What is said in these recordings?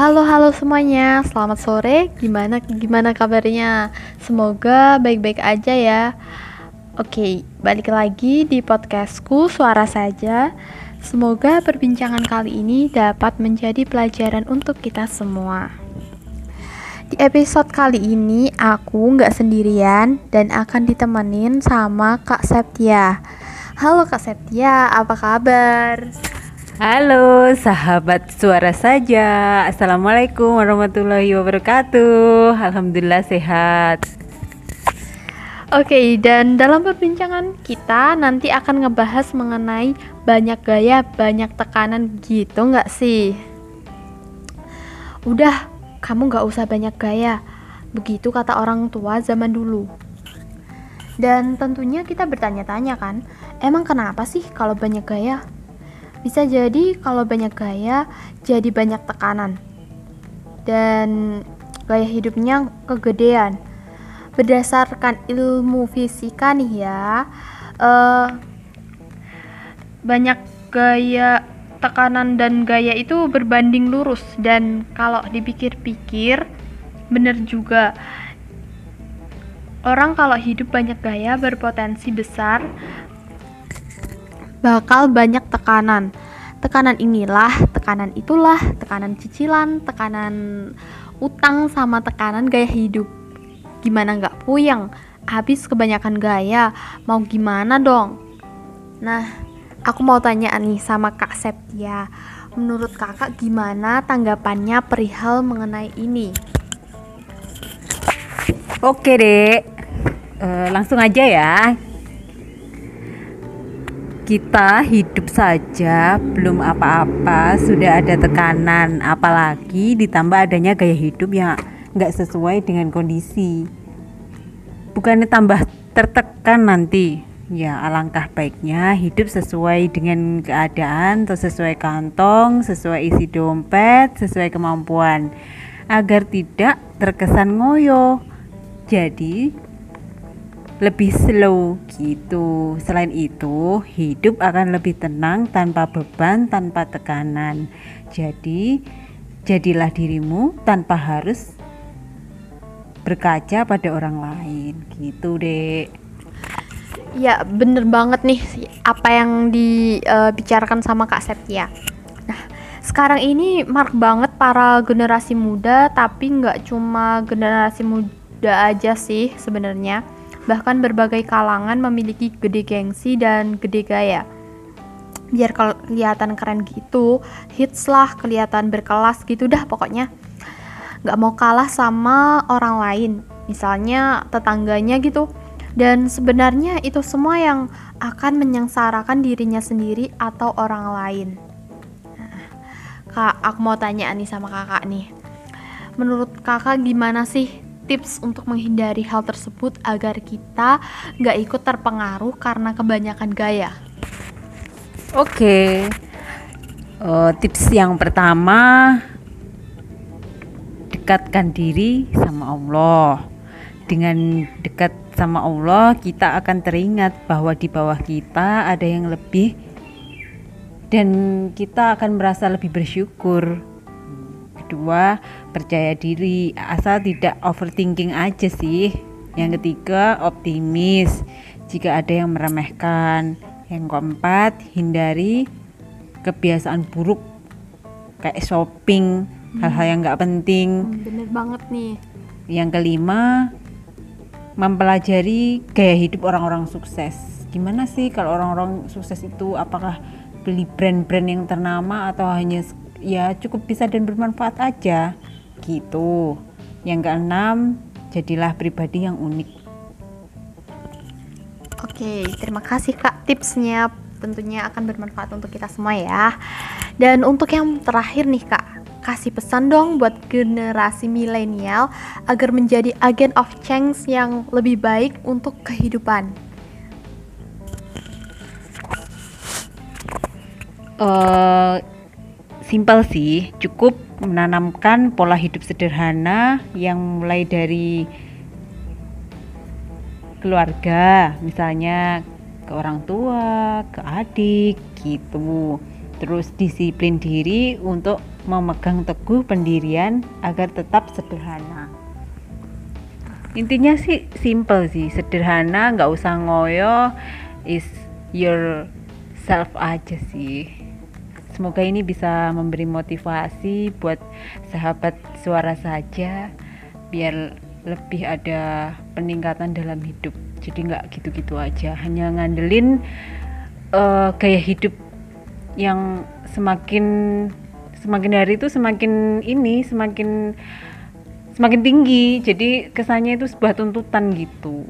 Halo halo semuanya, selamat sore. Gimana gimana kabarnya? Semoga baik-baik aja ya. Oke, balik lagi di podcastku Suara Saja. Semoga perbincangan kali ini dapat menjadi pelajaran untuk kita semua. Di episode kali ini aku nggak sendirian dan akan ditemenin sama Kak Septia. Halo Kak Septia, apa kabar? Halo sahabat suara saja Assalamualaikum warahmatullahi wabarakatuh Alhamdulillah sehat Oke, dan dalam perbincangan kita nanti akan ngebahas mengenai banyak gaya, banyak tekanan gitu nggak sih? Udah, kamu nggak usah banyak gaya. Begitu kata orang tua zaman dulu. Dan tentunya kita bertanya-tanya kan, emang kenapa sih kalau banyak gaya? Bisa jadi kalau banyak gaya, jadi banyak tekanan. Dan gaya hidupnya kegedean. Berdasarkan ilmu fisika nih ya, uh, banyak gaya tekanan dan gaya itu berbanding lurus dan kalau dipikir-pikir bener juga orang kalau hidup banyak gaya berpotensi besar bakal banyak tekanan. Tekanan inilah, tekanan itulah, tekanan cicilan, tekanan utang sama tekanan gaya hidup. Gimana nggak puyeng? Habis kebanyakan gaya, mau gimana dong? Nah, aku mau tanya nih sama Kak Septia. Menurut kakak gimana tanggapannya perihal mengenai ini? Oke dek, uh, langsung aja ya kita hidup saja belum apa-apa sudah ada tekanan apalagi ditambah adanya gaya hidup yang nggak sesuai dengan kondisi. Bukannya tambah tertekan nanti. Ya alangkah baiknya hidup sesuai dengan keadaan atau sesuai kantong sesuai isi dompet sesuai kemampuan. Agar tidak terkesan ngoyo. Jadi lebih slow gitu. Selain itu, hidup akan lebih tenang tanpa beban, tanpa tekanan. Jadi, jadilah dirimu tanpa harus berkaca pada orang lain. Gitu, Dek. Ya, bener banget nih apa yang dibicarakan uh, sama Kak Septia. Nah, sekarang ini mark banget para generasi muda, tapi nggak cuma generasi muda aja sih sebenarnya bahkan berbagai kalangan memiliki gede gengsi dan gede gaya. Biar kelihatan keren gitu, hits lah, kelihatan berkelas gitu dah pokoknya. Gak mau kalah sama orang lain, misalnya tetangganya gitu. Dan sebenarnya itu semua yang akan menyengsarakan dirinya sendiri atau orang lain. Kak, aku mau tanya nih sama kakak nih. Menurut kakak gimana sih tips untuk menghindari hal tersebut agar kita nggak ikut terpengaruh karena kebanyakan gaya? Oke, okay. uh, tips yang pertama dekatkan diri sama Allah. Dengan dekat sama Allah, kita akan teringat bahwa di bawah kita ada yang lebih, dan kita akan merasa lebih bersyukur kedua percaya diri. Asal tidak overthinking aja sih. Yang ketiga optimis. Jika ada yang meremehkan. Yang keempat hindari kebiasaan buruk kayak shopping hal-hal yang nggak penting. Hmm, bener banget nih. Yang kelima mempelajari gaya hidup orang-orang sukses. Gimana sih kalau orang-orang sukses itu? Apakah beli brand-brand yang ternama atau hanya ya cukup bisa dan bermanfaat aja. Gitu. Yang keenam jadilah pribadi yang unik. Oke terima kasih kak. Tipsnya tentunya akan bermanfaat untuk kita semua ya. Dan untuk yang terakhir nih kak kasih pesan dong buat generasi milenial agar menjadi agen of change yang lebih baik untuk kehidupan. Uh, simpel sih, cukup menanamkan pola hidup sederhana yang mulai dari keluarga, misalnya ke orang tua, ke adik gitu. Terus disiplin diri untuk memegang teguh pendirian agar tetap sederhana. Intinya sih simple sih, sederhana, nggak usah ngoyo, is your self aja sih. Semoga ini bisa memberi motivasi buat sahabat suara saja, biar lebih ada peningkatan dalam hidup. Jadi nggak gitu-gitu aja, hanya ngandelin uh, gaya hidup yang semakin semakin hari itu semakin ini semakin semakin tinggi jadi kesannya itu sebuah tuntutan gitu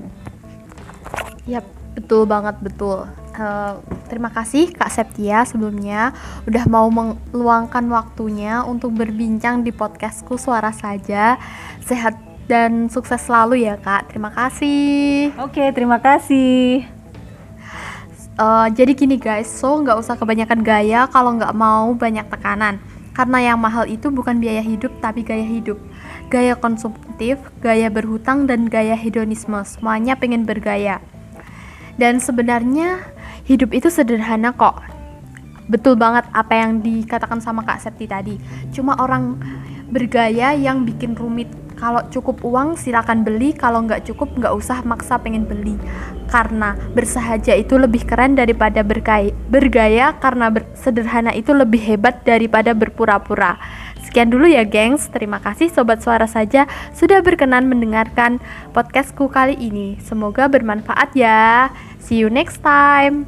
Yap, betul banget betul. Eh, terima kasih Kak Septia sebelumnya udah mau meluangkan waktunya untuk berbincang di podcastku Suara Saja. Sehat dan sukses selalu ya Kak. Terima kasih. oke terima kasih Eh, jadi gini guys, so nggak usah kebanyakan gaya kalau nggak mau banyak tekanan. Karena yang mahal itu bukan biaya hidup tapi gaya hidup. Gaya konsumtif, gaya berhutang, dan gaya hedonisme. Semuanya pengen bergaya. Dan sebenarnya hidup itu sederhana kok. Betul banget apa yang dikatakan sama Kak Septi tadi. Cuma orang bergaya yang bikin rumit. Kalau cukup uang silakan beli, kalau nggak cukup nggak usah maksa pengen beli. Karena bersahaja itu lebih keren daripada bergaya, bergaya karena ber- sederhana itu lebih hebat daripada berpura-pura. Sekian dulu ya gengs, terima kasih Sobat Suara Saja sudah berkenan mendengarkan podcastku kali ini. Semoga bermanfaat ya. See you next time.